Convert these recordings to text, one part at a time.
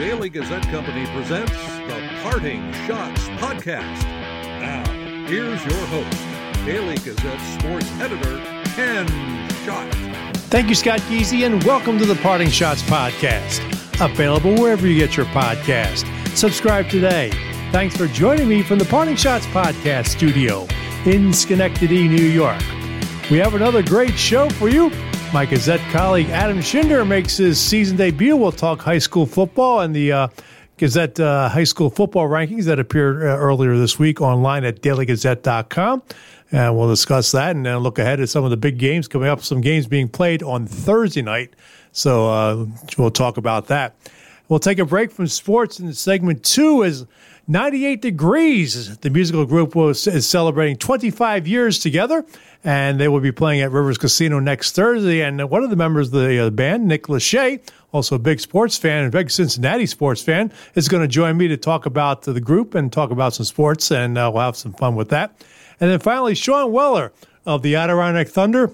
Daily Gazette Company presents the Parting Schotts Podcast. Now, here's your host, Daily Gazette sports editor, Ken Schott. Thank you, Scott Geezy, and welcome to the Parting Schotts Podcast. Available wherever you get your podcast. Subscribe today. Thanks for joining me from the Parting Schotts Podcast studio in Schenectady, New York. We have another great show for you. My Gazette colleague Adam Shinder makes his season debut. We'll talk high school football and the uh, Gazette uh, high school football rankings that appeared uh, earlier this week online at dailygazette.com. And we'll discuss that and then look ahead at some of the big games coming up, some games being played on Thursday night. So uh, we'll talk about that. We'll take a break from sports in segment two as 98 Degrees, the musical group, was, is celebrating 25 years together and they will be playing at Rivers Casino next Thursday. And one of the members of the uh, band, Nick Lachey, also a big sports fan and big Cincinnati sports fan, is going to join me to talk about the group and talk about some sports, and uh, we'll have some fun with that. And then finally, Shawn Weller of the Adirondack Thunder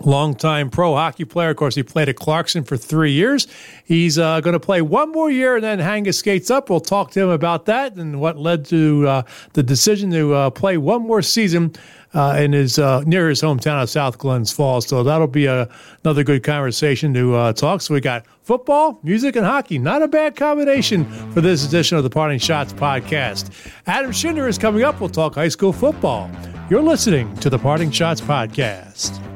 longtime pro hockey player. Of course, he played at Clarkson for three years. He's uh, going to play one more year and then hang his skates up. We'll talk to him about that and what led to uh, the decision to uh, play one more season. Uh, in his uh, near his hometown of South Glens Falls, so that'll be a, another good conversation to uh, talk. So we got football, music, and hockey. Not a bad combination for this edition of the Parting Schotts podcast. Adam Shinder is coming up. We'll talk high school football. You're listening to the Parting Schotts podcast.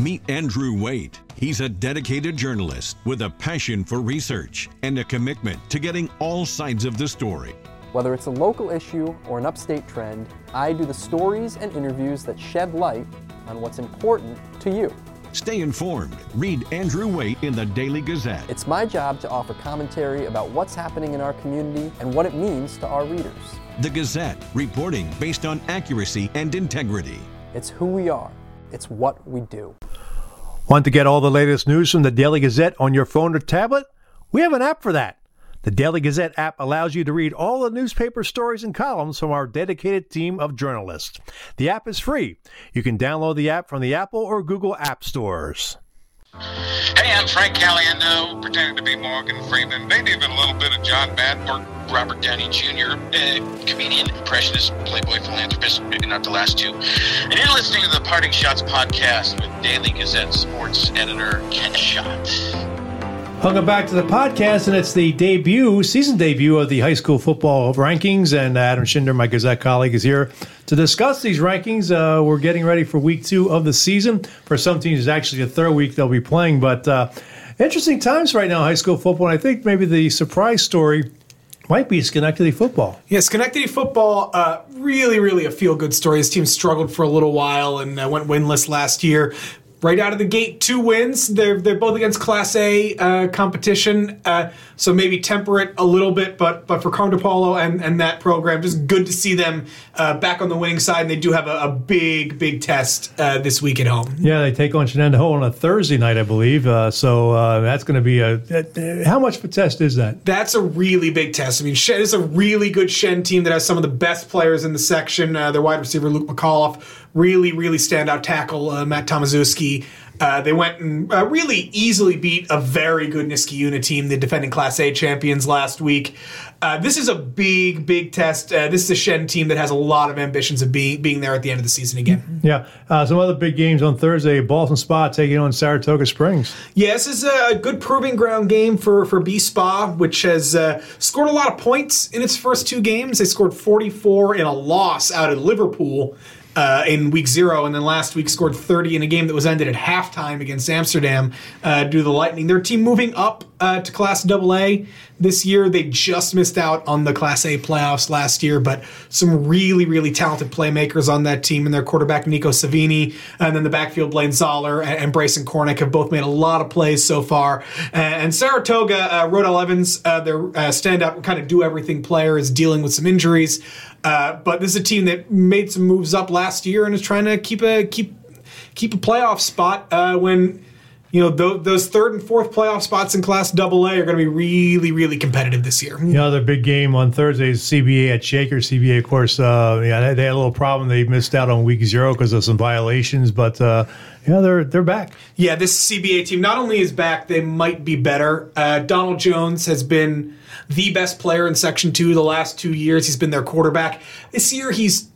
Meet Andrew Waite. He's a dedicated journalist with a passion for research and a commitment to getting all sides of the story. Whether it's a local issue or an upstate trend, I do the stories and interviews that shed light on what's important to you. Stay informed. Read Andrew Waite in the Daily Gazette. It's my job to offer commentary about what's happening in our community and what it means to our readers. The Gazette, reporting based on accuracy and integrity. It's who we are, it's what we do. Want to get all the latest news from the Daily Gazette on your phone or tablet? We have an app for that. The Daily Gazette app allows you to read all the newspaper stories and columns from our dedicated team of journalists. The app is free. You can download the app from the Apple or Google App Stores. Hey, I'm Frank Caliendo, pretending to be Morgan Freeman, maybe even a little bit of John or Robert Downey Jr., uh, comedian, impressionist, playboy, philanthropist, maybe not the last two. And you're listening to the Parting Schotts podcast with Daily Gazette sports editor Ken Schott. Welcome back to the podcast, and it's the debut, season debut of the high school football rankings. And Adam Shinder, my Gazette colleague, is here to discuss these rankings. Uh, we're getting ready for week two of the season. For some teams, it's actually the third week they'll be playing. But uh, interesting times right now, high school football. And I think maybe the surprise story might be Schenectady football. Yeah, Schenectady football, uh, really, really a feel good story. This team struggled for a little while and uh, went winless last year right out of the gate, two wins. They're they're both against Class A uh, competition, uh, so maybe temper it a little bit. But but for Carm DePaulo and and that program, just good to see them uh, back on the winning side. And they do have a, a big big test uh, this week at home. Yeah, they take on Shenandoah on a Thursday night, I believe. Uh, so uh, that's going to be a how much of a test is that? That's a really big test. I mean, Shen is a really good Shen team that has some of the best players in the section. their wide receiver Luke McAuliffe really, really standout tackle, uh, Matt Tomaszewski. Uh, they went and uh, really easily beat a very good Niskayuna team, the defending Class A champions last week. Uh, this is a big, big test. Uh, this is a Shen team that has a lot of ambitions of being being there at the end of the season again. Yeah, uh, some other big games on Thursday. Ballston Spa taking on Saratoga Springs. Yeah, this is a good proving ground game for for B Spa, which has uh, scored a lot of points in its first two games. They scored 44 in a loss out at Liverpool uh, in week zero, and then last week scored 30 in a game that was ended at halftime against Amsterdam uh, due to the Lightning. Their team moving up uh, to Class AA this year. They just missed out on the Class A playoffs last year, but some really, really talented playmakers on that team, and their quarterback Nico Savini, and then the backfield Blaine Zoller and, and Brayson Cornick have both made a lot of plays so far. and Saratoga, uh, Rodell Evans, uh, their uh, standout kind of do everything player, is dealing with some injuries. Uh, but this is a team that made some moves up last year and is trying to keep a keep keep a playoff spot uh, when you know tho- those third and fourth playoff spots in Class Double A are going to be really, really competitive this year. The other big game on Thursday is CBA at Shaker. CBA, of course, uh, yeah, they, they had a little problem. They missed out on week zero because of some violations, but uh, yeah, they're they're back. Yeah, this CBA team not only is back, they might be better. Uh, Donald Jones has been the best player in Section Two the last two years. He's been their quarterback. This year, he's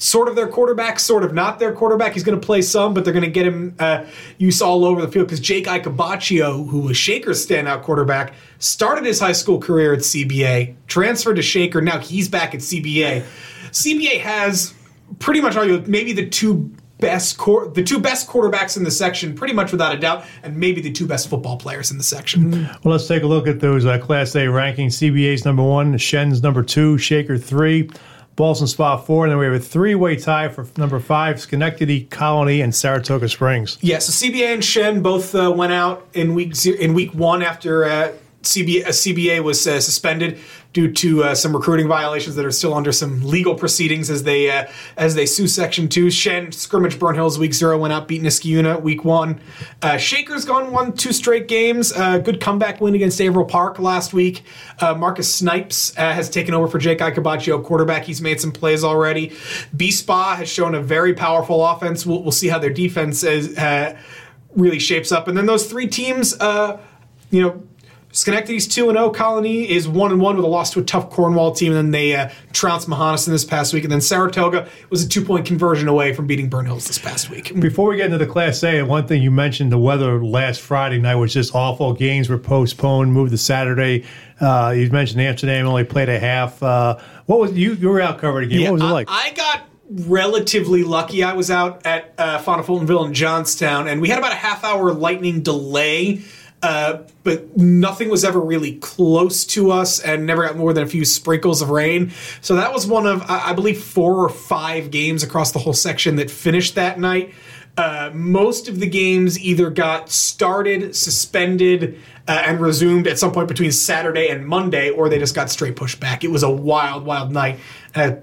sort of their quarterback, sort of not their quarterback. He's going to play some, but they're going to get him uh, use all over the field because Jake Icabaccio, who was Shaker's standout quarterback, started his high school career at CBA, transferred to Shaker. Now he's back at CBA. CBA has pretty much arguably maybe the two best quar- the two best quarterbacks in the section, pretty much without a doubt, and maybe the two best football players in the section. Well, let's take a look at those uh, Class A rankings. CBA's number one, Shen's number two, Shaker three, Ballston Spa four, and then we have a three-way tie for number five, Schenectady, Colony, and Saratoga Springs. Yeah, so CBA and Shen both uh, went out in week zero, in week one after uh, CBA, uh, CBA was uh, suspended due to uh, some recruiting violations that are still under some legal proceedings as they uh, as they sue Section Two. Shen scrimmage Burnt Hills week zero went up, beat Niskayuna week one. Uh, Shaker's gone won two straight games. Uh, good comeback win against Averill Park last week. Uh, Marcus Snipes uh, has taken over for Jake Icabaccio, quarterback. He's made some plays already. B Spa has shown a very powerful offense. We'll, we'll see how their defense is, really shapes up. And then those three teams, you know. Schenectady's 2 0. Colony is 1 1 with a loss to a tough Cornwall team. And then they uh, trounced Mahonis this past week. And then Saratoga was a two point conversion away from beating Burnt Hills this past week. Before we get into the Class A, one thing you mentioned the weather last Friday night was just awful. Games were postponed, moved to Saturday. Uh, you mentioned Amsterdam only played a half. Uh, what was you? You were out covering a game. what was it I- like? I, got relatively lucky. I was out at uh, Fultonville in Johnstown, and we had about a half hour lightning delay. Uh, but nothing was ever really close to us and never got more than a few sprinkles of rain. So that was one of, I believe, four or five games across the whole section that finished that night. Uh, most of the games either got started, suspended, uh, and resumed at some point between Saturday and Monday, or they just got straight pushed back. It was a wild, wild night. Uh,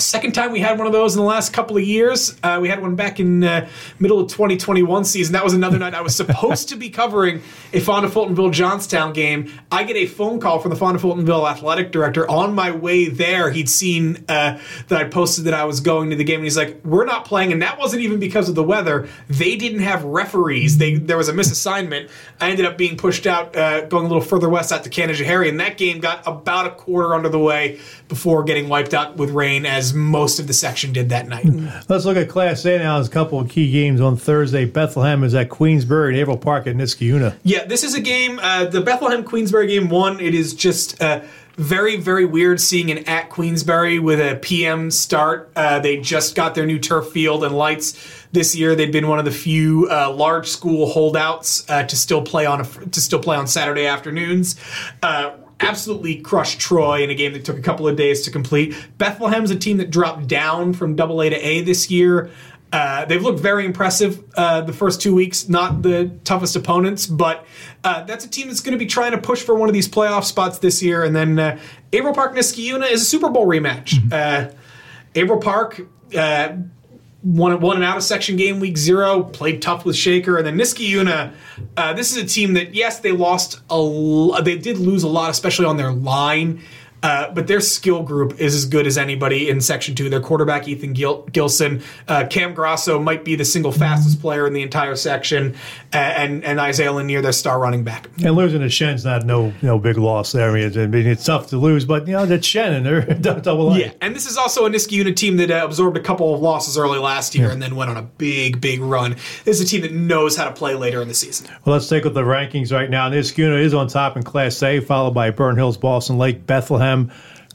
Second time we had one of those in the last couple of years. Uh, we had one back in uh, middle of 2021 season. That was another night I was supposed to be covering a Fonda Fultonville Johnstown game. I get a phone call from the Fonda Fultonville athletic director on my way there. He'd seen uh, that I posted that I was going to the game, and he's like, "We're not playing." And that wasn't even because of the weather. They didn't have referees. They there was a misassignment. I ended up being pushed out, uh, going a little further west out to Canajoharie, and that game got about a quarter under the way before getting wiped out with rain, as most of the section did that night. Let's look at Class A now. There's a couple of key games on Thursday. Bethlehem is at Queensbury and Averill Park at Niskayuna. Yeah, this is a game. Uh, the Bethlehem Queensbury game one. It is just uh, very very weird seeing an at Queensbury with a PM start. Uh, they just got their new turf field and lights this year. They'd been one of the few uh, large school holdouts uh, to still play on a, to still play on Saturday afternoons. Absolutely crushed Troy in a game that took a couple of days to complete. Bethlehem's a team that dropped down from Double A to A this year. Uh, they've looked very impressive uh, the first two weeks. Not the toughest opponents, but uh, that's a team that's going to be trying to push for one of these playoff spots this year. And then uh, Averill Park Niskayuna is a Super Bowl rematch. Uh, Averill Park uh, won, won an out of section game week zero, played tough with Shaker, and then Niskayuna. Uh, this is a team that yes, they lost a, l- they did lose a lot, especially on their line. Uh, but their skill group is as good as anybody in Section 2. Their quarterback, Ethan Gil- Gilson. Uh, Cam Grasso might be the single fastest player in the entire section, and, and Isaiah Lanier, their star running back. And losing to Shen's not no no big loss there. I mean, it's, I mean, it's tough to lose, but you know that's Shen and they're double A. Yeah, and this is also a Niskayuna team that uh, absorbed a couple of losses early last year and then went on a big, big run. This is a team that knows how to play later in the season. Well, let's take a look at the rankings right now. Niskayuna is on top in Class A, followed by Burnt Hills, Ballston Lake, Bethlehem,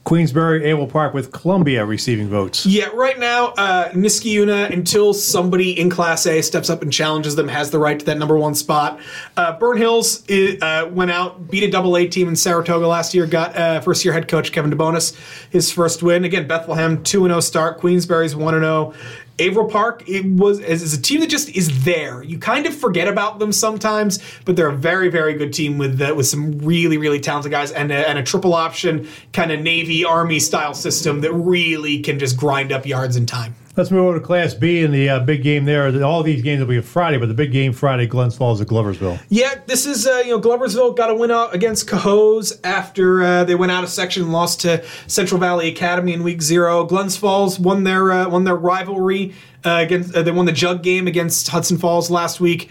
Queensbury, Averill Park, with Columbia receiving votes. Yeah, right now, uh, Niskayuna, until somebody in Class A steps up and challenges them, has the right to that number one spot. Uh, Burnt Hills uh, went out, beat a double A team in Saratoga last year, got uh, first year head coach Kevin DeBonis his first win. Again, Bethlehem 2 0 start, Queensbury's 1 0. Averill Park it was is, a team that just is there. You kind of forget about them sometimes, but they're a very very good team with uh, with some really really talented guys and a, and a triple option kind of Navy Army style system that really can just grind up yards in time. Let's move over to Class B and the uh, big game there. All these games will be on Friday, but the big game Friday, Glens Falls at Gloversville. Yeah, this is uh, you know Gloversville got a win out against Cohoes after uh, they went out of section and lost to Central Valley Academy in week zero. Glens Falls won their uh, won their rivalry uh, against uh, they won the jug game against Hudson Falls last week.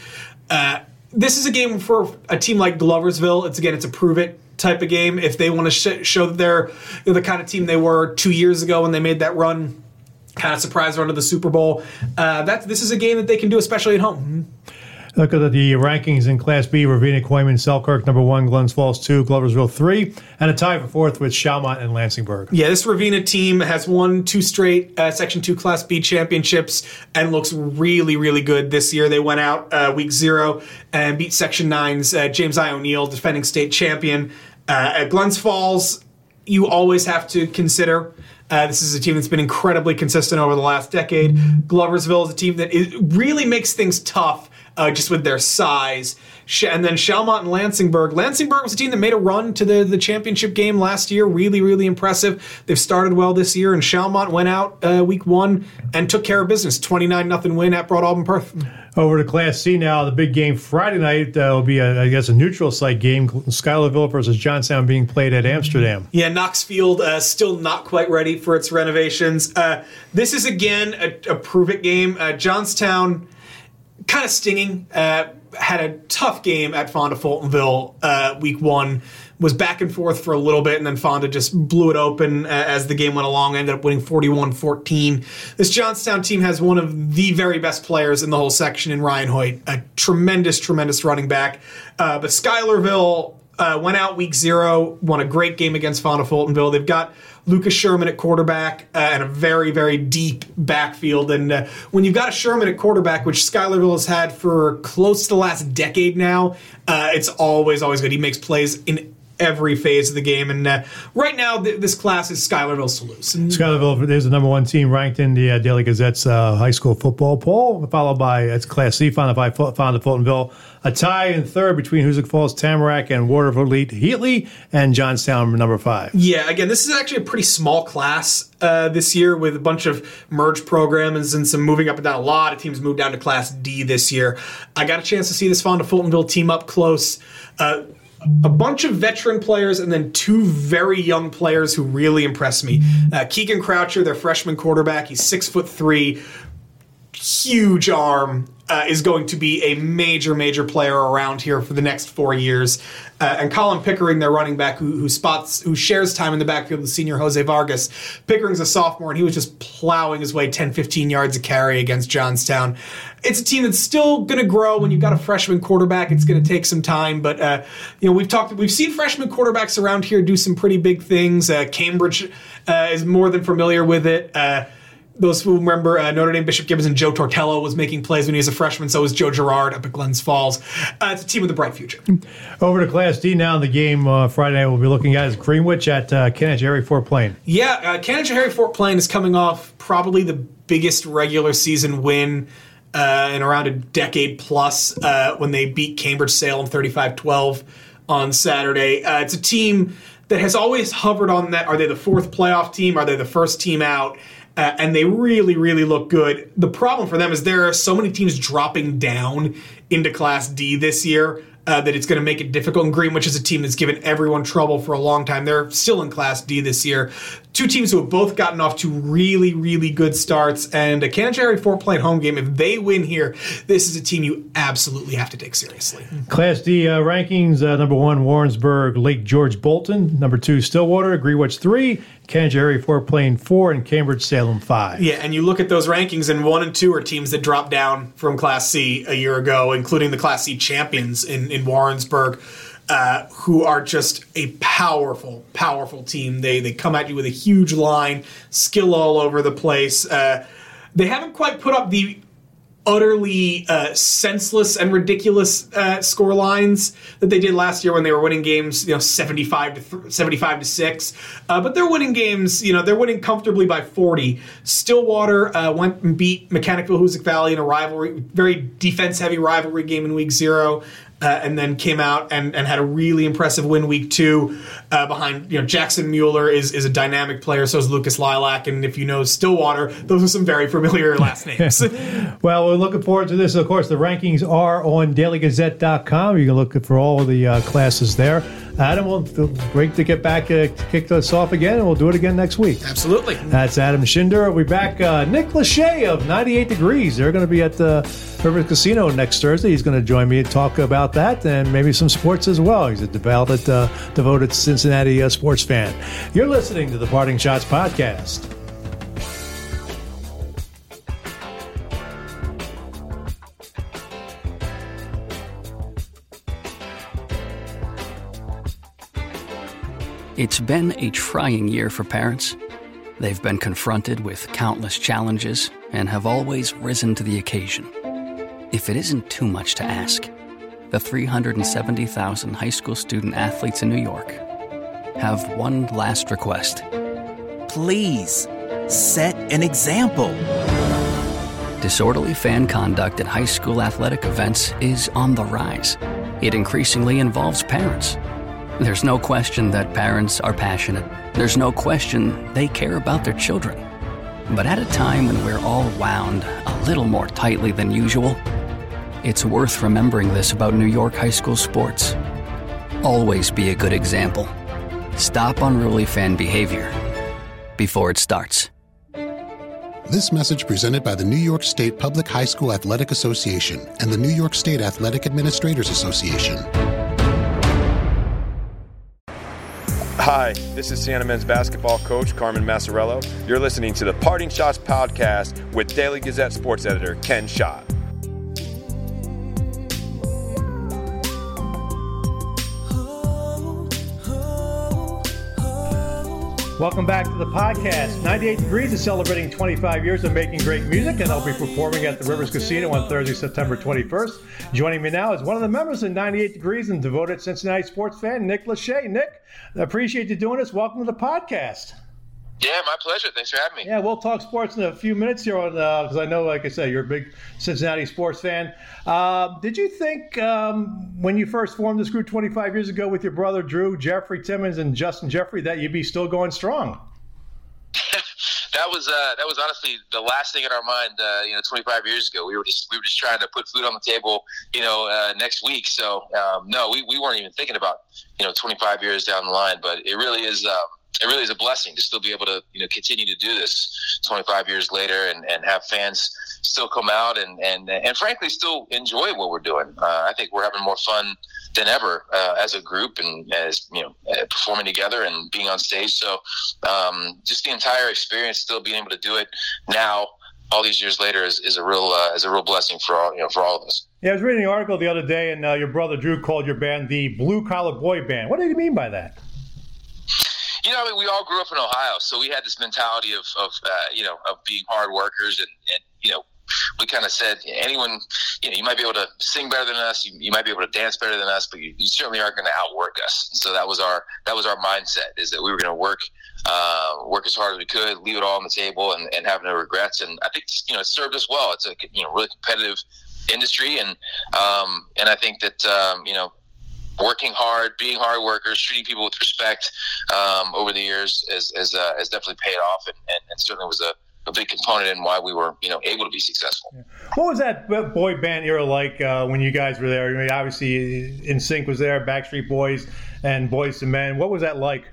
This is a game for a team like Gloversville. It's again it's a prove it type of game. If they want to sh- show that they're you know, the kind of team they were two years ago when they made that run kind of surprise run to the Super Bowl. Uh, that this is a game that they can do, especially at home. Look at the rankings in Class B: Ravena, Coeymans, Selkirk number one, Glens Falls two, Gloversville three, and a tie for fourth with Schalmont and Lansingburgh. Yeah, this Ravena team has won two straight uh, Section Two Class B championships and looks really, really good this year. They went out uh, week zero and beat Section Nine's uh, James I O'Neill, defending state champion. Uh, at Glens Falls, you always have to consider uh, this is a team that's been incredibly consistent over the last decade. Gloversville is a team that really makes things tough uh, just with their size. And then Schalmont and Lansingburgh. Lansingburgh was a team that made a run to the, the championship game last year. Really, really impressive. They've started well this year, and Schalmont went out uh, week one and took care of business. 29 nothing win at Broadalbin Perth. Over to Class C now. The big game Friday night uh, will be, a, I guess, a neutral site game. Schuylerville versus Johnstown being played at Amsterdam. Yeah, Knoxfield uh, still not quite ready for its renovations. Uh, this is again a, a prove it game. Uh, Johnstown kind of stinging. Uh, had a tough game at Fonda Fultonville uh, week one. Was back and forth for a little bit, and then Fonda just blew it open uh, as the game went along. Ended up winning 41 14. This Johnstown team has one of the very best players in the whole section in Ryan Hoyt, a tremendous, tremendous running back. Uh, but Schuylerville uh, went out week zero, won a great game against Fonda Fultonville. They've got Lucas Sherman at quarterback uh, and a very, very deep backfield. And uh, when you've got a Sherman at quarterback, which Schuylerville has had for close to the last decade now, uh, it's always, always good. He makes plays in every phase of the game. And uh, right now, th- this class is Schuylerville's to lose. And Schuylerville is the number one team ranked in the uh, Daily Gazette's uh, high school football poll, followed by it's Class C, followed by Fo- Fonda Fultonville. A tie in third between Hoosick Falls, Tamarac, and Waterville Elite Heatly, and Johnstown number five. Yeah, again, this is actually a pretty small class uh, this year with a bunch of merged programs and some moving up and down. A lot of teams moved down to Class D this year. I got a chance to see this Fonda Fultonville team up close. Uh, a bunch of veteran players and then two very young players who really impressed me. Uh, Keegan Croucher, their freshman quarterback, he's six foot three, huge arm. Uh, is going to be a major, major player around here for the next four years. Uh, and Colin Pickering, their running back, who, who spots, who shares time in the backfield with senior Jose Vargas. Pickering's a sophomore, and he was just plowing his way 10, 15 yards a carry against Johnstown. It's a team that's still going to grow. When you've got a freshman quarterback, it's going to take some time. But uh, you know, we've talked, we've seen freshman quarterbacks around here do some pretty big things. Uh, Cambridge uh, is more than familiar with it. Those who remember uh, Notre Dame Bishop Gibbons and Joe Tortello was making plays when he was a freshman. So was Joe Girard up at Glens Falls. Uh, it's a team with a bright future. Over to Class D now. The game uh, Friday night we'll be looking at is Greenwich at uh, Canajoharie Fort Plain. Yeah, uh, Harry Fort Plain is coming off probably the biggest regular season win uh, in around a decade plus uh, when they beat Cambridge Salem 35 12 on Saturday. Uh, it's a team that has always hovered on that. Are they the fourth playoff team? Are they the first team out? Uh, and they really, really look good. The problem for them is there are so many teams dropping down into Class D this year uh, that it's going to make it difficult. And Greenwich is a team that's given everyone trouble for a long time. They're still in Class D this year. Two teams who have both gotten off to really, really good starts. And a Canajoharie Fort Plain home game, if they win here, this is a team you absolutely have to take seriously. Class D uh, rankings: uh, number one Warrensburg, Lake George Bolton. Number two Stillwater, Greenwich three, Canajoharie Fort Plain four, and Cambridge Salem five. Yeah, and you look at those rankings, and one and two are teams that dropped down from Class C a year ago, including the Class C champions in, in Warrensburg, uh, who are just a powerful, powerful team. They they come at you with a huge line, skill all over the place. Uh, they haven't quite put up the utterly uh, senseless and ridiculous uh, score lines that they did last year when they were winning games, you know, seventy-five to th- seventy-five to six. Uh, but they're winning games, you know, they're winning comfortably by forty. Stillwater uh, went and beat Mechanicville Hoosic Valley in a rivalry, very defense-heavy rivalry game in Week Zero. Uh, and then came out and, and had a really impressive win week two uh, behind you know Jackson Mueller is is a dynamic player. So is Lucas Lilac, and if you know Stillwater, those are some very familiar last names. well, we're looking forward to this. Of course, the rankings are on DailyGazette.com. You can look for all of the uh, classes there. Adam, well, great to get back, uh, kick us off again, and we'll do it again next week. Absolutely. That's Adam Shinder. We'll be back. Uh, Nick Lachey of 98 Degrees. They're going to be at the Rivers Casino next Thursday. He's going to join me and talk about that and maybe some sports as well. He's a devoted, uh, devoted Cincinnati uh, sports fan. You're listening to the Parting Schotts podcast. It's been a trying year for parents. They've been confronted with countless challenges and have always risen to the occasion. If it isn't too much to ask, the 370,000 high school student athletes in New York have one last request. Please set an example. Disorderly fan conduct at high school athletic events is on the rise. It increasingly involves parents. There's no question that parents are passionate. There's no question they care about their children. But at a time when we're all wound a little more tightly than usual, it's worth remembering this about New York high school sports. Always be a good example. Stop unruly fan behavior before it starts. This message presented by the New York State Public High School Athletic Association and the New York State Athletic Administrators Association. Hi, this is Siena men's basketball coach Carmen Maciariello. You're listening to the Parting Schotts podcast with Daily Gazette sports editor Ken Schott. Welcome back to the podcast. 98 Degrees is celebrating 25 years of making great music, and they'll be performing at the Rivers Casino on Thursday, September 21st. Joining me now is one of the members of 98 Degrees and devoted Cincinnati sports fan, Nick Lachey. Nick, I appreciate you doing this. Welcome to the podcast. Yeah, my pleasure. Thanks for having me. Yeah, we'll talk sports in a few minutes here on because uh, I know, like I said, you're a big Cincinnati sports fan. Uh, did you think um, when you first formed this group 25 years ago with your brother Drew, Jeffrey Timmons, and Justin Jeffre that you'd be still going strong? that was uh, that was honestly the last thing in our mind. Uh, you know, 25 years ago, we were just we were just trying to put food on the table. You know, uh, next week. So um, no, we, we weren't even thinking about you know 25 years down the line. But it really is. Um, it really is a blessing to still be able to you know continue to do this 25 years later and, and have fans still come out and and and frankly still enjoy what we're doing. Uh, I think we're having more fun than ever uh, as a group and as you know uh, performing together and being on stage. So um, just the entire experience, still being able to do it now. All these years later is, is a real uh, is a real blessing for all you know for all of us. Yeah, I was reading an article the other day, and uh, your brother Drew called your band the Blue Collar Boy Band. What did he mean by that? You know, I mean, we all grew up in Ohio, so we had this mentality of, of uh, you know, of being hard workers, and, and you know, we kind of said anyone, you know, you might be able to sing better than us, you, you might be able to dance better than us, but you, you certainly aren't going to outwork us. So that was our that was our mindset is that we were going to work uh, work as hard as we could, leave it all on the table, and, and have no regrets. And I think you know it served us well. It's a you know really competitive industry, and um, and I think that um, you know working hard, being hard workers, treating people with respect um, over the years has, has, uh, has definitely paid off and, and, and certainly was a, a big component in why we were, you know, able to be successful. What was that boy band era like uh, when you guys were there? I mean, obviously, NSYNC was there, Backstreet Boys, and Boyz II Men. What was that like?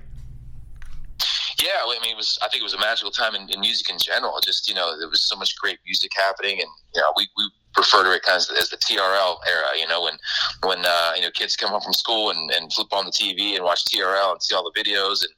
Yeah, I mean, it was. I think it was a magical time in, in music in general. Just you know, there was so much great music happening, and you know, we, we refer to it kind of as the TRL era. You know, when when uh, you know kids come home from school and, and flip on the TV and watch TRL and see all the videos and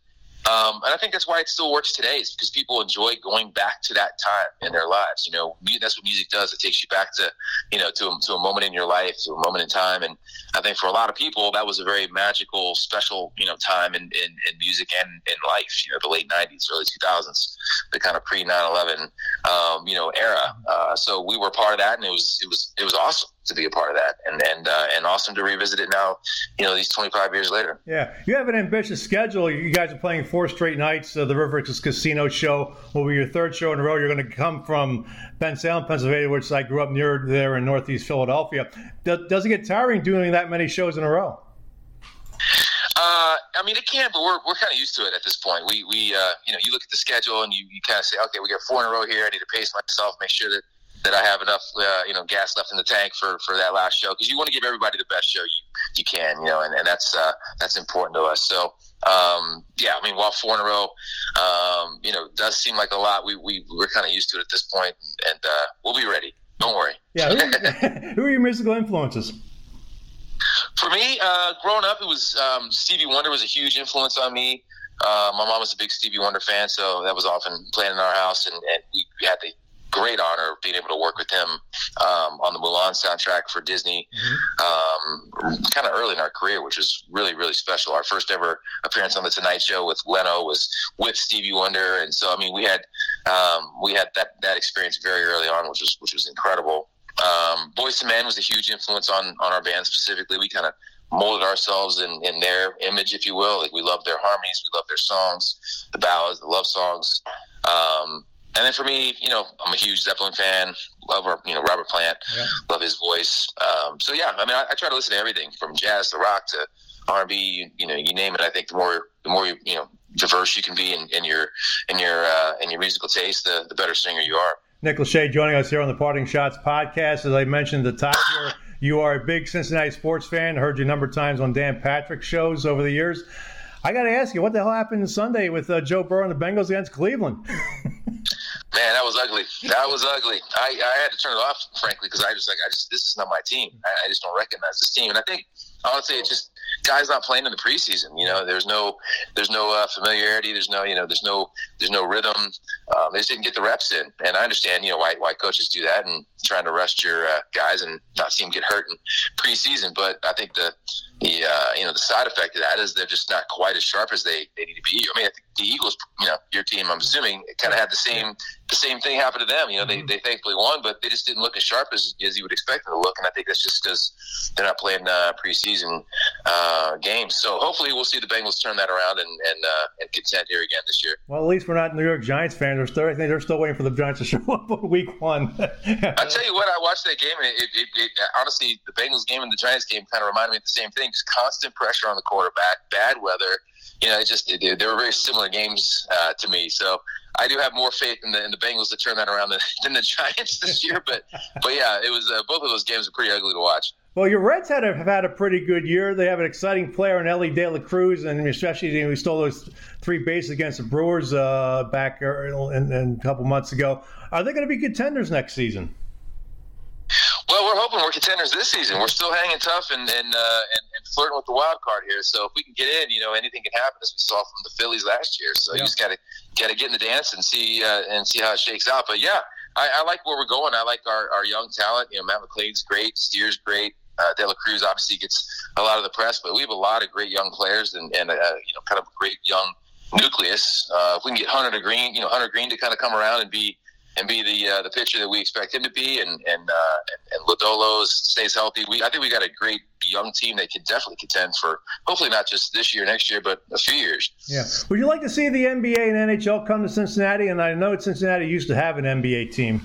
um, and I think that's why it still works today, is because people enjoy going back to that time in their lives. You know, that's what music does. It takes you back to, you know, to a, to a moment in your life, to a moment in time. And I think for a lot of people, that was a very magical, special, you know, time in, in, in music and in life. You know, the late '90s, early 2000s, the kind of pre 9/11, um, you know, era. Uh, so we were part of that, and it was it was it was awesome. To be a part of that, and and uh, and awesome to revisit it now. You know, these 25 years later. Yeah, you have an ambitious schedule. You guys are playing four straight nights. Uh, the River Casino show will be your third show in a row. You're going to come from Bensalem, Pennsylvania, which I grew up near there in Northeast Philadelphia. Does it get tiring doing that many shows in a row? Uh, I mean, it can, but we're, we're kind of used to it at this point. We, we uh, you know, you look at the schedule and you, you kind of say, okay, we got four in a row here. I need to pace myself, make sure that, that I have enough, uh, you know, gas left in the tank for, for that last show. Cause you want to give everybody the best show you, you can, you know, and, and that's, uh, that's important to us. So, um, yeah, I mean, while four in a row, um, you know, does seem like a lot. We, we, we're kind of used to it at this point and, uh, we'll be ready. Don't worry. Yeah. Who, who are your musical influences? For me, uh, growing up, it was um, Stevie Wonder was a huge influence on me. Uh, my mom was a big Stevie Wonder fan, so that was often playing in our house, and, and we had the great honor of being able to work with him um, on the Mulan soundtrack for Disney, mm-hmm. um, kind of early in our career, which was really, really special. Our first ever appearance on the Tonight Show with Leno was with Stevie Wonder, and so I mean, we had um, we had that that experience very early on, which was which was incredible. Um, Boyz II Men was a huge influence on on our band specifically. We kind of molded ourselves in, in their image, if you will. Like we love their harmonies, we love their songs, the ballads, the love songs. Um, and then for me, you know, I'm a huge Zeppelin fan. Love our, you know, Robert Plant. Yeah. Love his voice. Um, so yeah, I mean, I, I, try to listen to everything from jazz to rock to R&B. You, you, know, you name it. I think the more, the more you, you know, diverse you can be in, in your, in your, uh, in your musical taste, the, the better singer you are. Nick Lachey joining us here on the Parting Schotts podcast. As I mentioned at the top here, you are a big Cincinnati sports fan. Heard you a number of times on Dan Patrick shows over the years. I got to ask you, what the hell happened Sunday with uh, Joe Burrow and the Bengals against Cleveland? Man, that was ugly. That was ugly. I, I had to turn it off, frankly, because I just like I just this is not my team. I, I just don't recognize this team, and I think honestly, it just guys not playing in the preseason. You know, there's no there's no uh, familiarity. There's no you know there's no there's no rhythm. Um, they just didn't get the reps in, and I understand you know why why coaches do that and trying to rest your uh, guys and not see them get hurt in preseason. But I think the the uh, you know the side effect of that is they're just not quite as sharp as they, they need to be. I mean, I think the Eagles, you know, your team, I'm assuming, kind of had the same the same thing happen to them. You know, they, mm-hmm. they thankfully won, but they just didn't look as sharp as, as you would expect them to look. And I think that's just because they're not playing uh, preseason uh, games. So hopefully we'll see the Bengals turn that around and and, uh, and contend here again this year. Well, at least we're not New York Giants fans. They're still, I think they're still waiting for the Giants to show up for Week One. I tell you what, I watched that game, and it, it, it, honestly, the Bengals game and the Giants game kind of reminded me of the same thing. Just constant pressure on the quarterback, bad weather. You know, just they, they were very similar games uh, to me. So I do have more faith in the, in the Bengals to turn that around than, the Giants this year. But but yeah, it was uh, both of those games were pretty ugly to watch. Well, your Reds had a, have had a pretty good year. They have an exciting player in Elly De La Cruz, and especially you know, we stole those three bases against the Brewers uh, back in a couple months ago. Are they going to be contenders next season? Well, we're hoping we're contenders this season. We're still hanging tough and and, uh, and, and flirting with the wild card here. So if we can get in, you know, anything can happen, as we saw from the Phillies last year. So yeah. you just got to got to get in the dance and see uh, and see how it shakes out. But yeah, I, I like where we're going. I like our, our young talent. You know, Matt McLain's great, Steer's great. Uh, De La Cruz obviously gets a lot of the press, but we have a lot of great young players and, and uh, you know, kind of a great young nucleus. Uh, if we can get Hunter to Greene, you know, Hunter Greene to kind of come around and be and be the uh, the pitcher that we expect him to be, and and uh, and, and Lodolo stays healthy. We I think we got a great young team that can definitely contend for hopefully not just this year, next year, but a few years. Yeah. Would you like to see the NBA and NHL come to Cincinnati? And I know Cincinnati used to have an NBA team.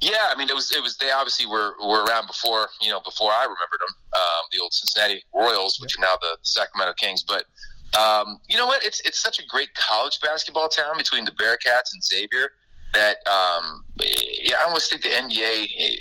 Yeah, I mean it was it was they obviously were were around before you know before I remembered them, um, the old Cincinnati Royals, which are now the Sacramento Kings. But um, you know what? It's it's such a great college basketball town between the Bearcats and Xavier that um, yeah, I almost think the NBA.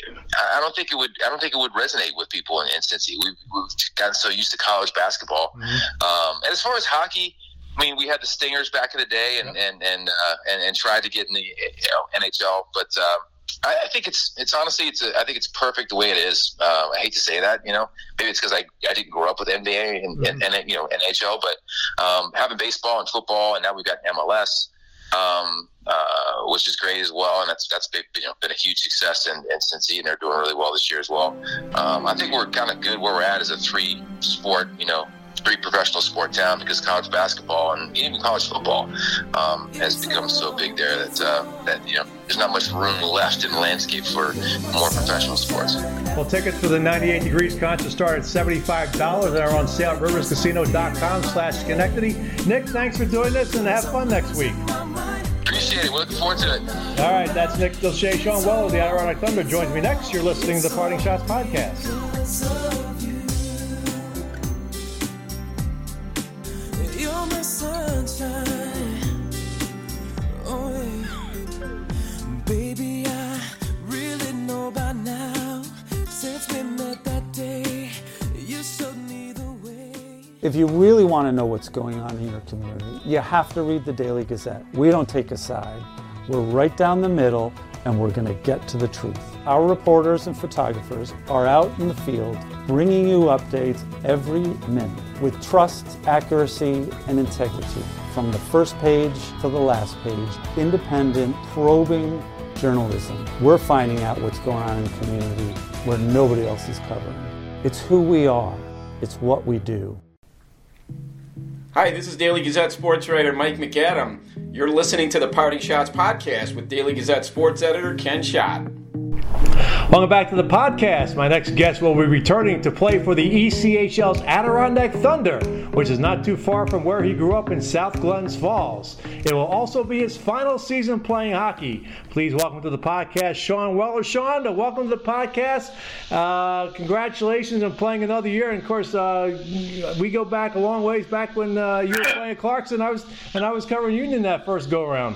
I don't think it would. I don't think it would resonate with people in, in Cincy. We've, we've gotten so used to college basketball. Mm-hmm. Um, and as far as hockey, I mean, we had the Stingers back in the day, and and and, uh, and, and tried to get in the you know, NHL, but. Um, I, I think it's it's honestly it's a, I think it's perfect the way it is. Uh, I hate to say that, you know, maybe it's because I, I didn't grow up with NBA and, mm-hmm. and, and, you know NHL, but um, having baseball and football, and now we've got MLS um, uh, which is great as well. And that's that's been, you know, been a huge success in, in Cincy, and they're doing really well this year as well. Um, I think we're kind of good where we're at as a three sport, you know, pretty professional sport town because college basketball and even college football um, has become so big there that uh, that you know there's not much room left in the landscape for more professional sports. Well, tickets for the 98 Degrees concert start at $75 and are on sale at riverscasino.com slash Schenectady. Nick, thanks for doing this and have fun next week. Appreciate it. We're looking forward to it. All right, that's Nick Lachey. Shawn Weller, the Adirondack Thunder, joins me next. You're listening to the Parting Schotts podcast. If you really want to know what's going on in your community, you have to read the Daily Gazette. We don't take a side. We're right down the middle and we're going to get to the truth. Our reporters and photographers are out in the field bringing you updates every minute with trust, accuracy, and integrity. From the first page to the last page, independent, probing journalism. We're finding out what's going on in the community where nobody else is covering. It's who we are, it's what we do. Hi, this is Daily Gazette sports writer Mike McAdam. You're listening to the Parting Schotts podcast with Daily Gazette sports editor Ken Schott. Welcome back to the podcast. My next guest will be returning to play for the ECHL's Adirondack Thunder, which is not too far from where he grew up in South Glens Falls. It will also be his final season playing hockey. Please welcome to the podcast Shawn Weller. Shawn, welcome to the podcast. Uh, congratulations on playing another year. And of course, uh, we go back a long ways back when uh, you were playing Clarkson. I was and I was covering Union that first go around.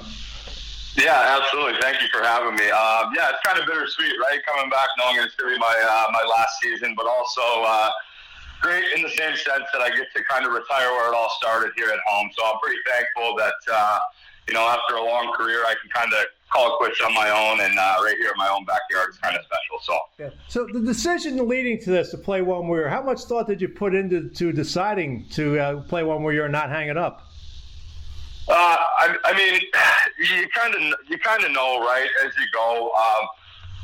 Yeah, absolutely. Thank you for having me. Um, yeah, it's kind of bittersweet, right? Coming back, knowing it's going to be my uh, my last season, but also uh, great in the same sense that I get to kind of retire where it all started here at home. So I'm pretty thankful that uh, you know after a long career, I can kind of call it quits on my own, and uh, right here in my own backyard is kind of special. So, yeah. so the decision leading to this to play one more year, how much thought did you put into to deciding to uh, play one more year and not hang it up? Uh, I, I mean, you kind of you kind of know, right, as you go. Um,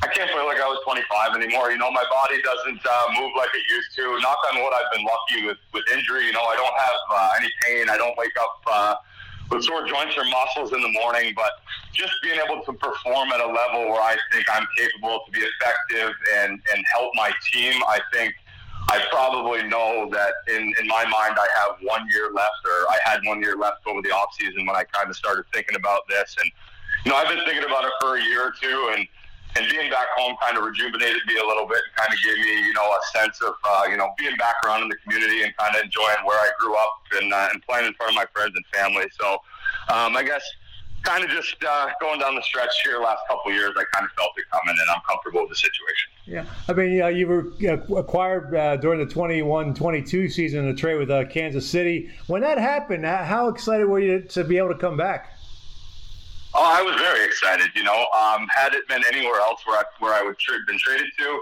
I can't play like I was 25 anymore. You know, my body doesn't uh, move like it used to. Knock on wood, I've been lucky with with injury. You know, I don't have uh, any pain. I don't wake up uh, with sore joints or muscles in the morning. But just being able to perform at a level where I think I'm capable to be effective and and help my team, I think I probably know that in, in my mind I have one year left, or I had one year left over the off season when I kind of started thinking about this. And you know, I've been thinking about it for a year or two, and and being back home kind of rejuvenated me a little bit, and kind of gave me you know a sense of uh, you know being back around in the community and kind of enjoying where I grew up and uh, and playing in front of my friends and family. So um, I guess kind of just uh, going down the stretch here last couple years, I kind of felt it coming, and I'm comfortable with the situation. Yeah, I mean, uh, you were uh, acquired uh, during the 21-22 season in a trade with uh, Kansas City. When that happened, how excited were you to be able to come back? Oh, I was very excited. You know, um, had it been anywhere else where I, where I would tra- been traded to,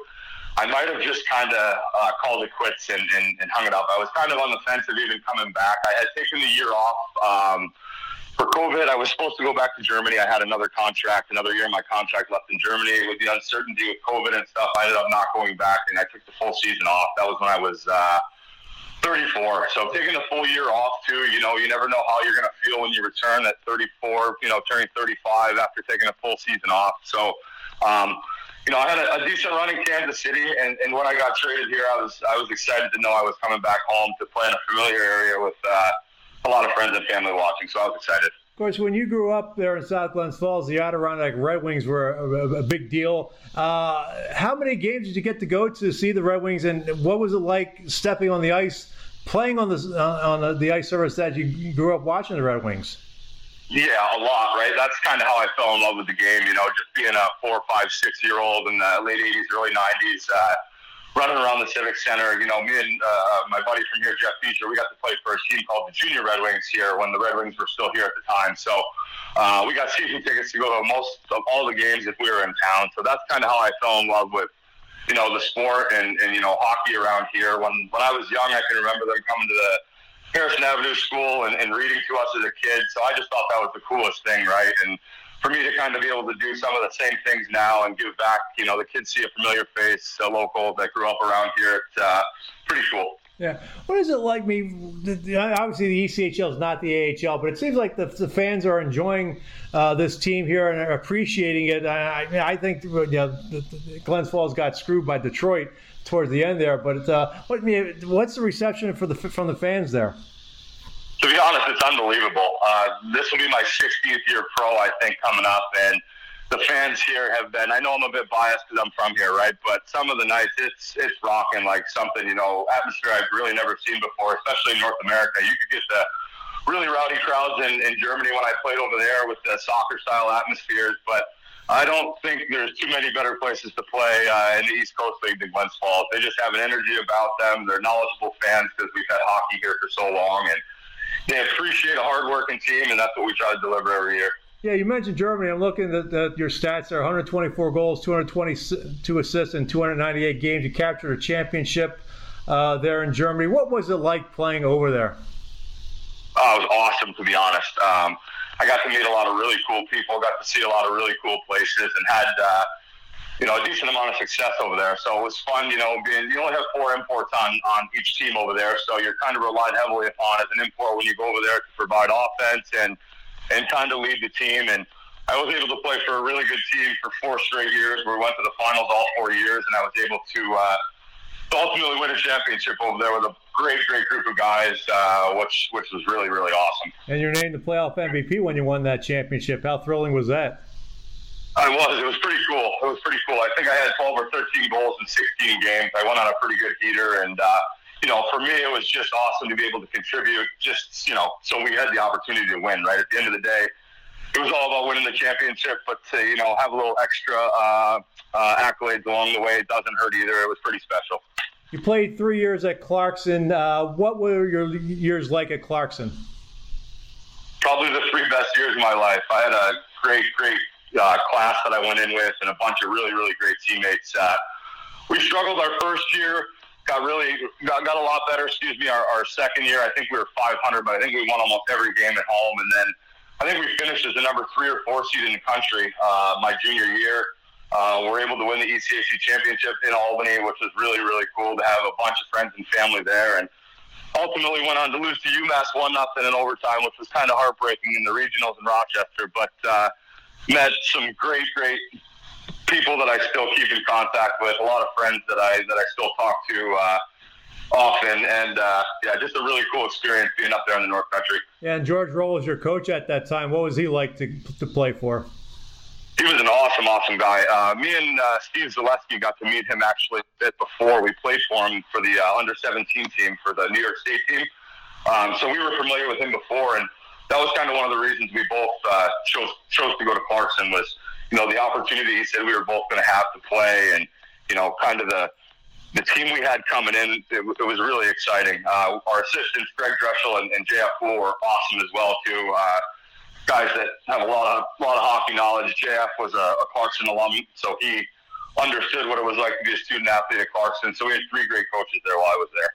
I might have just kind of uh, called it quits and, and, and, hung it up. I was kind of on the fence of even coming back. I had taken the year off. Um, for COVID, I was supposed to go back to Germany. I had another contract, another year of my contract left in Germany. With the uncertainty with COVID and stuff, I ended up not going back, and I took the full season off. That was when I was uh, 34. So taking a full year off too, you know, you never know how you're going to feel when you return at 34. You know, turning 35 after taking a full season off. So. Um, you know, I had a, a, decent run in Kansas City, and, and when I got traded here, I was I was excited to know I was coming back home to play in a familiar area with uh, a lot of friends and family watching, so I was excited. Of course, when you grew up there in South Glens Falls, the Adirondack Red Wings were a, a, big deal. Uh, how many games did you get to go to see the Red Wings, and what was it like stepping on the ice, playing on the uh, on the, the ice surface that you grew up watching the Red Wings? Yeah, a lot, right? That's kind of how I fell in love with the game. You know, just being a four, five, six year old in the late '80s, early '90s. Uh, running around the Civic Center. You know, me and uh, my buddy from here, Jeff Beecher, we got to play for a team called the Junior Red Wings here when the Red Wings were still here at the time. So uh, we got season tickets to go to most of all the games if we were in town. So that's kind of how I fell in love with, you know, the sport and, and you know hockey around here. When when I was young, I can remember them coming to the Harrison Avenue School and, and reading to us as a kid. So I just thought that was the coolest thing, right? And for me to kind of be able to do some of the same things now and give back, you know, the kids see a familiar face, a local that grew up around here. It's uh, pretty cool. Yeah. What is it like? Me, obviously the ECHL is not the AHL, but it seems like the, the fans are enjoying uh, this team here and are appreciating it. I, I think you know, Glens Falls got screwed by Detroit towards the end there, but uh, what, what's the reception for the from the fans there? To be honest, it's unbelievable. Uh, this will be my 60th year pro, I think, coming up, and the fans here have been. I know I'm a bit biased because I'm from here, right? But some of the nights, it's it's rocking like something you know atmosphere I've really never seen before, especially in North America. You could get the really rowdy crowds in, in Germany when I played over there with the soccer style atmospheres, but I don't think there's too many better places to play uh, in the East Coast League than Glens Falls. They just have an energy about them. They're knowledgeable fans because we've had hockey here for so long, and they appreciate a hardworking team, and that's what we try to deliver every year. Yeah, you mentioned Germany. I'm looking at, at your stats there 124 goals, 222 assists, and 298 games. You captured a championship uh, there in Germany. What was it like playing over there? Oh, it was awesome, to be honest. Um, I got to meet a lot of really cool people, got to see a lot of really cool places, and had uh, you know a decent amount of success over there. So it was fun, you know. Being you only have four imports on on each team over there, so you're kind of relied heavily upon as an import when you go over there to provide offense and and kind of lead the team. And I was able to play for a really good team for four straight years. We went to the finals all four years, and I was able to uh, ultimately win a championship over there with a great, great group of guys, uh, which which was really, really awesome. And you're named the playoff MVP when you won that championship. How thrilling was that? I was. It was pretty cool. It was pretty cool. I think I had 12 or 13 goals in 16 games. I went on a pretty good heater, and uh, you know, for me, it was just awesome to be able to contribute. Just you know, so we had the opportunity to win. Right at the end of the day, it was all about winning the championship. But to you know, have a little extra uh, uh, accolades along the way, it doesn't hurt either. It was pretty special. You played three years at Clarkson. Uh, what were your years like at Clarkson? Probably the three best years of my life. I had a great, great uh, class that I went in with, and a bunch of really, really great teammates. Uh, we struggled our first year, got really got, got a lot better. Excuse me, our, our second year, I think we were 500, but I think we won almost every game at home, and then I think we finished as the number three or four seed in the country uh, my junior year. Uh, we're able to win the ECAC championship in Albany, which was really, really cool to have a bunch of friends and family there. And ultimately went on to lose to UMass one nothing in overtime, which was kind of heartbreaking in the regionals in Rochester. But uh, met some great, great people that I still keep in contact with. A lot of friends that I that I still talk to. Uh, often and uh, yeah just a really cool experience being up there in the north country yeah and george roll was your coach at that time what was he like to, to play for he was an awesome, awesome guy. Uh, me and uh, Steve Zalewski got to meet him actually a bit before we played for him for the uh, under 17 team for the New York State team. Um, so we were familiar with him before, and that was kind of one of the reasons we both uh, chose chose to go to Clarkson was you know the opportunity. He said we were both going to have to play, and you know kind of the the team we had coming in. It, it was really exciting. Uh, our assistants Greg Dreschel and, and JF Houle were awesome as well too. Uh, guys that have a lot of lot of hockey knowledge. JF was a, a Clarkson alum, so he understood what it was like to be a student athlete at Clarkson. So we had three great coaches there while I was there.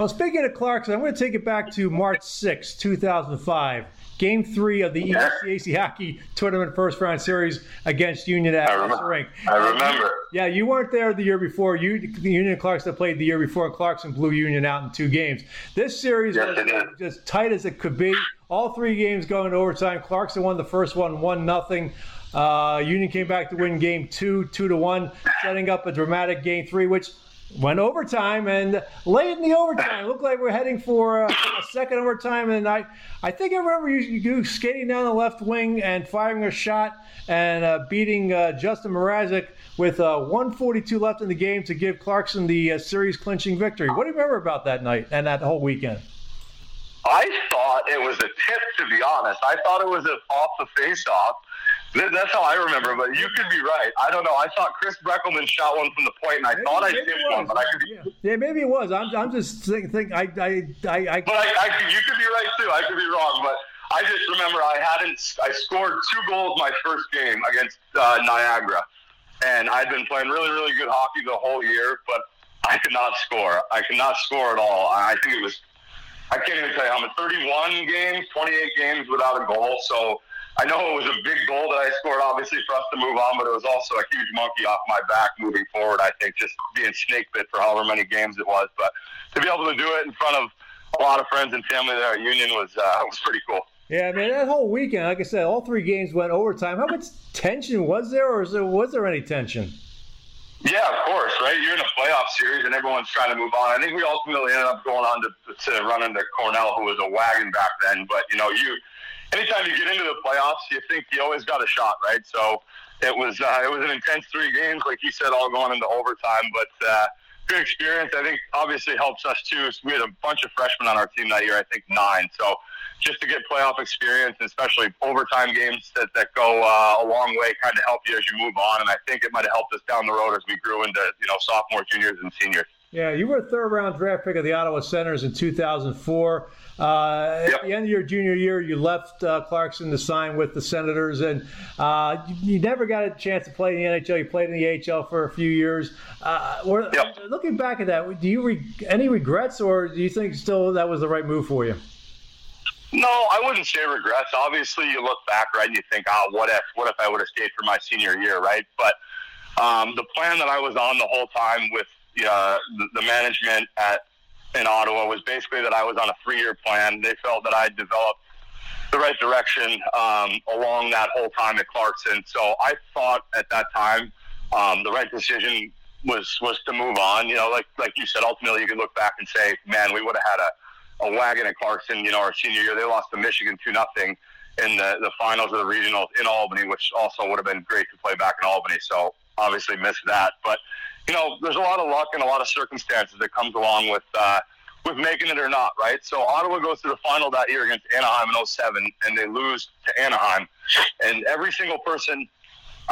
Well, speaking of Clarkson, I'm going to take it back to March 6, 2005. Game three of the. ECAC Hockey Tournament First Round Series against Union at I remember. Rink. I remember. Yeah, you weren't there the year before. You, Union and Clarkson played the year before. Clarkson blew Union out in two games. This series yes, was as tight as it could be. All three games going to overtime. Clarkson won the first one, one nothing. Uh, Union came back to win game two, two to one, setting up a dramatic game three, which went overtime and late in the overtime. Looked like we're heading for a, a, second overtime and i i think i remember you, you skating down the left wing and firing a shot and uh, beating uh, justin mrazek with uh, 142 left in the game to give clarkson the uh, series clinching victory. What do you remember about that night and that whole weekend? I thought it was a tip to be honest. I thought it was a off the face off that's how I remember, but you could be right. I don't know. I thought Chris Breckelman shot one from the point, and I maybe, thought I tipped one, but I could be. Yeah. yeah, maybe it was. I'm, I'm just thinking. Think, I, I, I, I, But I, I, you could be right too. I could be wrong, but I just remember I hadn't. I scored two goals my first game against uh, Niagara, and I'd been playing really, really good hockey the whole year, but I could not score. I could not score at all. I think it was. I can't even tell you how many. 31 games, 28 games without a goal. So I know it was a big goal that I scored, obviously, for us to move on, but it was also a huge monkey off my back moving forward. I think just being snake bit for however many games it was, but to be able to do it in front of a lot of friends and family there at Union was uh, was pretty cool. Yeah, man, that whole weekend, like I said, all three games went overtime. How much tension was there, or there, was there any tension? Yeah, of course, right? You're in a playoff series and everyone's trying to move on. I think we ultimately ended up going on to, to run into Cornell, who was a wagon back then. But, you know, you anytime you get into the playoffs, you think you always got a shot, right? So it was uh, it was an intense three games, like you said, all going into overtime. But uh, good experience. I think obviously helps us too. We had a bunch of freshmen on our team that year. I think nine. So just to get playoff experience, especially overtime games that, that go uh, a long way, kind of help you as you move on. And I think it might have helped us down the road as we grew into you know sophomore, juniors, and seniors. Yeah, you were a third round draft pick of the Ottawa Senators in 2004. Uh, yep. At the end of your junior year, you left uh, Clarkson to sign with the Senators, and uh, you, you, never got a chance to play in the NHL. You played in the AHL for a few years. Uh, yep. Looking back at that, do you re- any regrets, or do you think still that was the right move for you? No, I wouldn't say regrets. Obviously, you look back, right, and you think, "Oh, what if? What if I would have stayed for my senior year?" Right, but um, the plan that I was on the whole time with uh, the, the management at in Ottawa was basically that I was on a three-year plan. They felt that I developed the right direction um, along that whole time at Clarkson. So I thought at that time um, the right decision was was to move on. You know, like like you said, ultimately you could look back and say, man, we would have had a, a wagon at Clarkson. You know, our senior year, they lost to Michigan two nothing in the the finals of the regionals in Albany, which also would have been great to play back in Albany. So obviously missed that, but you know, there's a lot of luck and a lot of circumstances that comes along with uh, with making it or not, right? So Ottawa goes to the final that year against Anaheim in 07, and they lose to Anaheim. And every single person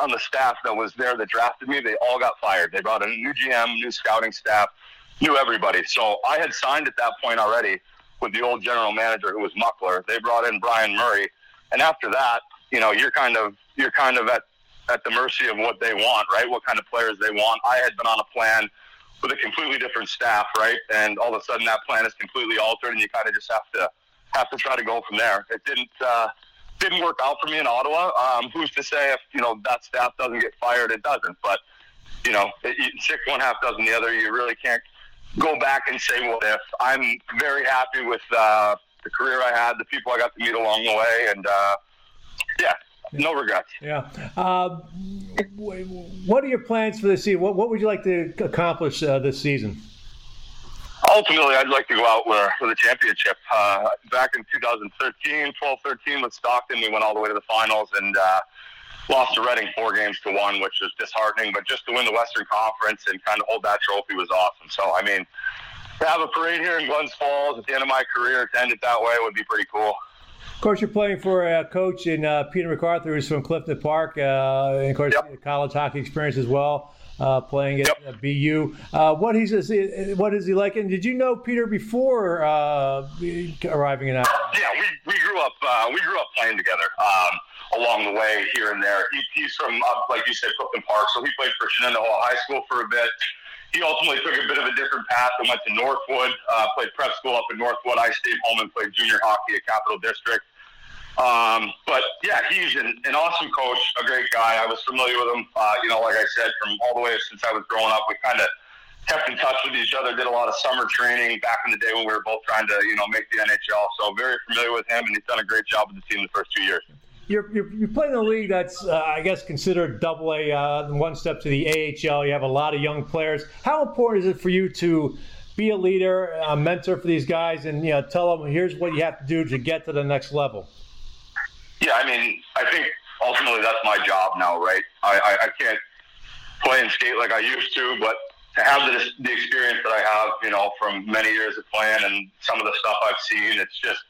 on the staff that was there that drafted me, they all got fired. They brought in a new GM, new scouting staff, knew everybody. So I had signed at that point already with the old general manager who was Muckler. They brought in Brian Murray, and after that, you know, you're kind of you're kind of at at the mercy of what they want, right? What kind of players they want. I had been on a plan with a completely different staff, right? And all of a sudden that plan is completely altered, and you kind of just have to have to try to go from there. It didn't uh, didn't work out for me in Ottawa. Um, who's to say if you know that staff doesn't get fired? It doesn't, but you know, it, six one half dozen the other. You really can't go back and say what if. I'm very happy with uh, the career I had, the people I got to meet along the way, and uh, yeah, no regrets. Yeah. Uh, what are your plans for this season? What, what would you like to accomplish uh, this season? Ultimately, I'd like to go out with, with a championship. Uh, back in 2013, 12 13 with Stockton, we went all the way to the finals and uh, lost to Reading four games to one, which was disheartening. But just to win the Western Conference and kind of hold that trophy was awesome. So, I mean, to have a parade here in Glens Falls at the end of my career, to end it that way would be pretty cool. Of course, you're playing for a coach in uh, Peter MacArthur, who's from Clifton Park, uh, and of course, yep. college hockey experience as well, uh, playing at yep. BU. Uh, what he's what is he like? And did you know Peter before uh, arriving in Iowa? Yeah, we, we grew up uh, we grew up playing together. Um, along the way, here and there, he, he's from like you said, Clifton Park, so he played for Shenendehowa High School for a bit he ultimately took a bit of a different path and went to Northwood, uh, played prep school up in Northwood. I stayed home and played junior hockey at Capital District. Um, but yeah, he's an, an, awesome coach, a great guy. I was familiar with him, uh, you know, like I said, from all the way since I was growing up. We kind of kept in touch with each other, did a lot of summer training back in the day when we were both trying to, you know, make the NHL. So very familiar with him, and he's done a great job with the team the first two years. You're, you're, you're playing in a league that's, uh, I guess, considered double A, uh, one step to the AHL. You have a lot of young players. How important is it for you to be a leader, a mentor for these guys, and you know, tell them here's what you have to do to get to the next level? Yeah, I mean, I think ultimately that's my job now, right? I, I, I can't play and skate like I used to, but to have the, the experience that I have, you know, from many years of playing and some of the stuff I've seen, it's just,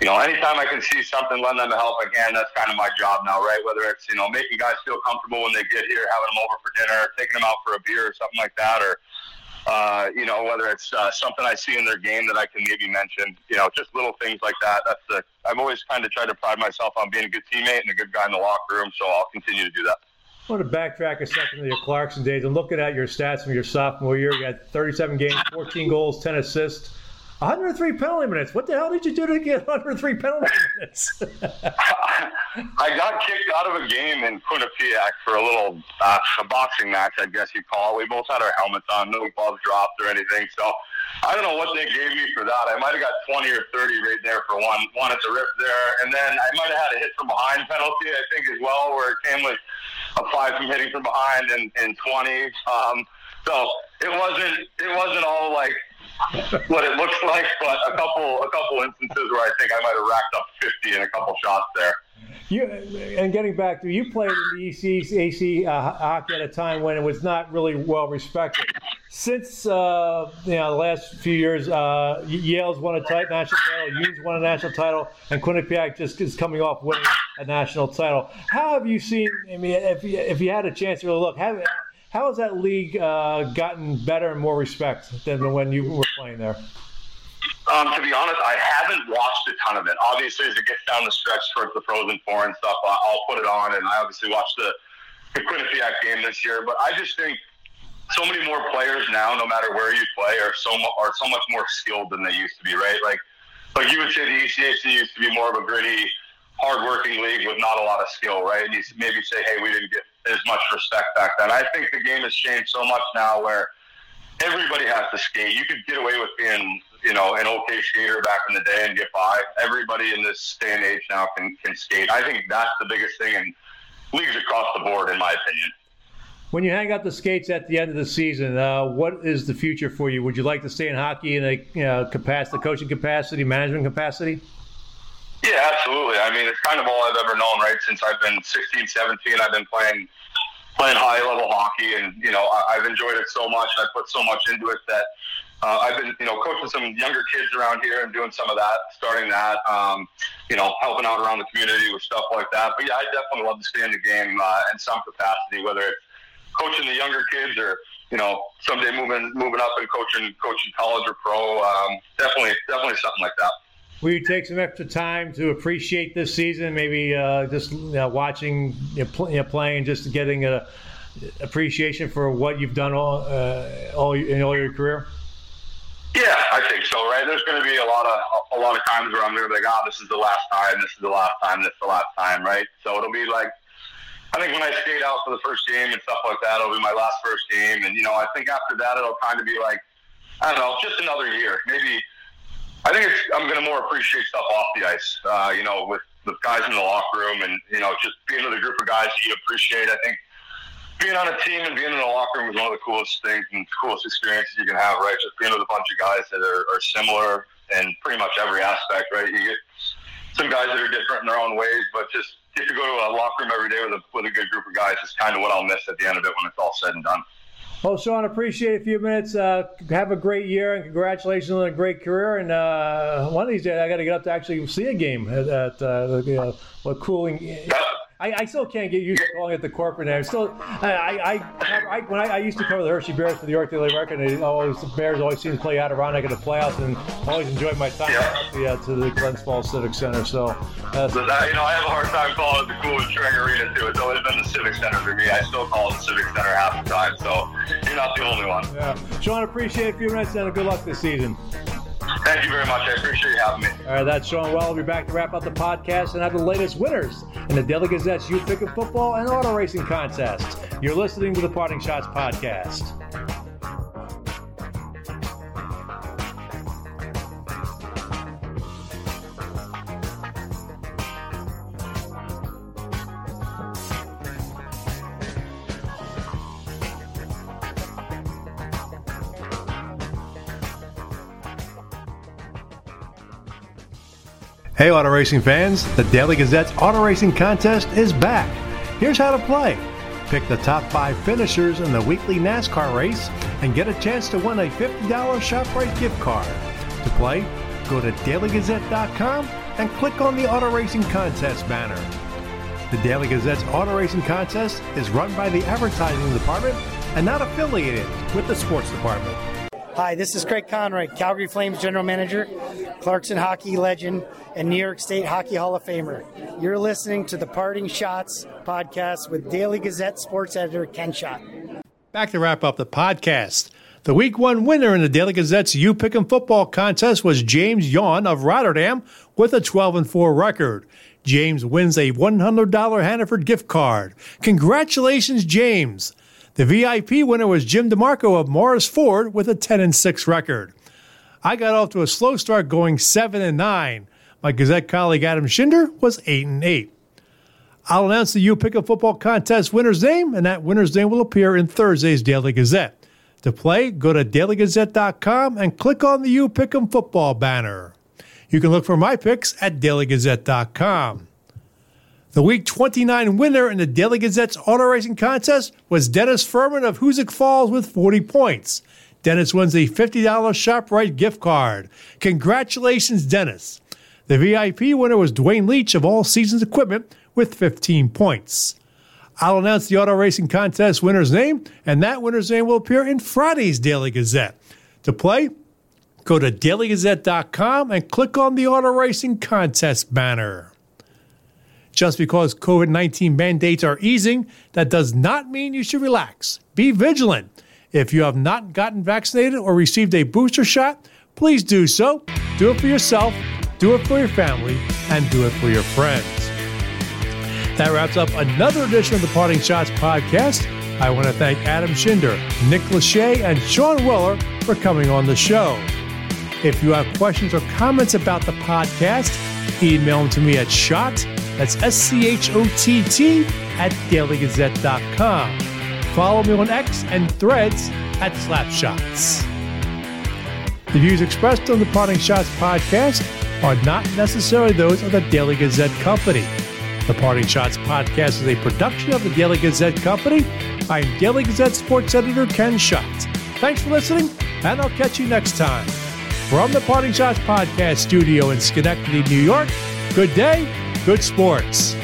you know, anytime I can see something, lend them a help again, that's kind of my job now, right? Whether it's, you know, making guys feel comfortable when they get here, having them over for dinner, taking them out for a beer or something like that, or, uh, you know, whether it's uh, something I see in their game that I can maybe mention, you know, just little things like that. That's the I've always kind of tried to pride myself on being a good teammate and a good guy in the locker room, so I'll continue to do that. I want to backtrack a second to your Clarkson days and looking at your stats from your sophomore year. You had 37 games, 14 goals, 10 assists. 103 penalty minutes. What the hell did you do to get 103 penalty minutes? I got kicked out of a game in Quinnipiac for a little uh, a boxing match, I guess you call it. We both had our helmets on, no gloves dropped or anything. So I don't know what they gave me for that. I might have got 20 or 30 right there for one, one at the rip there. And then I might have had a hit from behind penalty, I think, as well, where it came with a five from hitting from behind and, and 20. Um, so it wasn't, it wasn't all like what it looks like, but a couple, a couple instances where I think I might have racked up 50 in a couple shots there. You, and getting back to you played in the EC, AC uh, hockey at a time when it was not really well respected. Since uh, you know the last few years, uh, Yale's won a title, national title, U's won a national title, and Quinnipiac just is coming off winning a national title. How have you seen? I mean, if you, if you had a chance to look, have, how has that league uh, gotten better and more respect than when you were playing there? Um, to be honest, I haven't watched a ton of it. Obviously, as it gets down the stretch towards the Frozen Four and stuff, I'll put it on, and I obviously watched the, the Quinnipiac game this year. But I just think so many more players now, no matter where you play, are so mu- are so much more skilled than they used to be. Right? Like, like you would say, the ECAC used to be more of a gritty, hardworking league with not a lot of skill. Right? And you maybe say, hey, we didn't get as much respect back then. I think the game has changed so much now where everybody has to skate. You could get away with being you know, an okay skater back in the day and get by. Everybody in this day and age now can, can skate. I think that's the biggest thing in leagues across the board, in my opinion. When you hang out the skates at the end of the season, uh, what is the future for you? Would you like to stay in hockey in a you know, capacity, coaching capacity, management capacity? Yeah, absolutely. I mean, it's kind of all I've ever known, right? Since I've been 16, 17, I've been playing playing high level hockey, and you know, I've enjoyed it so much. And I put so much into it that uh, I've been, you know, coaching some younger kids around here and doing some of that, starting that, um, you know, helping out around the community with stuff like that. But yeah, I definitely love to stay in the game uh, in some capacity, whether it's coaching the younger kids or you know someday moving moving up and coaching coaching college or pro. Um, definitely, definitely something like that. Will you take some extra time to appreciate this season? Maybe uh, just you know, watching you know, pl- you know, playing, just getting a appreciation for what you've done all uh, all in all your career. Yeah, I think so. Right? There's going to be a lot of a lot of times where I'm going to be like, "Oh, this is the last time. This is the last time. This is the last time." Right? So it'll be like, I think when I skate out for the first game and stuff like that, it'll be my last first game, and you know, I think after that, it'll kind of be like, I don't know, just another year. Maybe I think I'm going to more appreciate stuff off the ice. Uh, you know, with the guys in the locker room, and you know, just being with a group of guys that you appreciate. I think being on a team and being in the locker room is one of the coolest things and coolest experiences you can have, right? Just being with a bunch of guys that are, are similar in pretty much every aspect, right? You get some guys that are different in their own ways, but just get to go to a locker room every day with a, with a good group of guys is kind of what I'll miss at the end of it when it's all said and done. Well, Shawn, appreciate a few minutes. Uh, have a great year and congratulations on a great career. And uh, one of these days, I got to get up to actually see a game at, at uh, know, what cooling. I, I, still can't get used to calling it the corporate name. Still, I, I, I when I, used to cover the Hershey Bears for the York Daily Record, and always the Bears always seemed to play Adirondack in the playoffs, and always enjoyed my time yeah. the, uh, to the Glens Falls Civic Center. So, uh, so that, you know, I have a hard time calling it the Cool Insuring Arena too. It's always been the Civic Center for me. I still call it the Civic Center half the time. So you're not the only one. Yeah, Shawn, appreciate a few minutes and good luck this season. Thank you very much. I appreciate you having me. All right, that's Shawn Well. We'll be back to wrap up the podcast and have the latest winners in the Daily Gazette's You Pick 'em Football and Auto Racing Contest. You're listening to the Parting Schotts Podcast. Hey, auto racing fans, the Daily Gazette's Auto Racing Contest is back. Here's how to play pick the top five finishers in the weekly NASCAR race and get a chance to win a $50 ShopRite gift card. To play, go to dailygazette.com and click on the Auto Racing Contest banner. The Daily Gazette's Auto Racing Contest is run by the Advertising Department and not affiliated with the Sports Department. Hi, this is Craig Conroy, Calgary Flames General Manager, Clarkson Hockey Legend, and New York State Hockey Hall of Famer. You're listening to the Parting Schotts podcast with Daily Gazette sports editor Ken Schott. Back to wrap up the podcast. The week one winner in the Daily Gazette's You Pick 'em Football contest was James Yawn of Rotterdam with a 12 and 4 record. James wins a $100 Hannaford gift card. Congratulations, James! The VIP winner was Jim DeMarco of Morris Ford with a 10 and 6 record. I got off to a slow start going 7 and 9. My Gazette colleague Adam Shinder was 8 and 8. I'll announce the U Pick'em Football Contest winner's name, and that winner's name will appear in Thursday's Daily Gazette. To play, go to dailygazette.com and click on the U Pick'em Football banner. You can look for my picks at dailygazette.com. The Week 29 winner in the Daily Gazette's auto racing contest was Dennis Furman of Hoosick Falls with 40 points. Dennis wins a $50 ShopRite gift card. Congratulations, Dennis. The VIP winner was Dwayne Leach of All Seasons Equipment with 15 points. I'll announce the auto racing contest winner's name, and that winner's name will appear in Friday's Daily Gazette. To play, go to dailygazette.com and click on the auto racing contest banner. Just because COVID 19 mandates are easing, that does not mean you should relax. Be vigilant. If you have not gotten vaccinated or received a booster schott, please do so. Do it for yourself, do it for your family, and do it for your friends. That wraps up another edition of the Parting Schotts podcast. I want to thank Adam Shinder, Nick Lachey, and Shawn Weller for coming on the show. If you have questions or comments about the podcast, email them to me at shot that's S C H O T T at dailygazette.com. Follow me on X and threads at Slapschotts. The views expressed on the Parting Schotts podcast are not necessarily those of the Daily Gazette Company. The Parting Schotts podcast is a production of the Daily Gazette Company. I'm Daily Gazette sports editor Ken Schott. Thanks for listening, and I'll catch you next time. From the Parting Schotts podcast studio in Schenectady, New York, good day Good sports.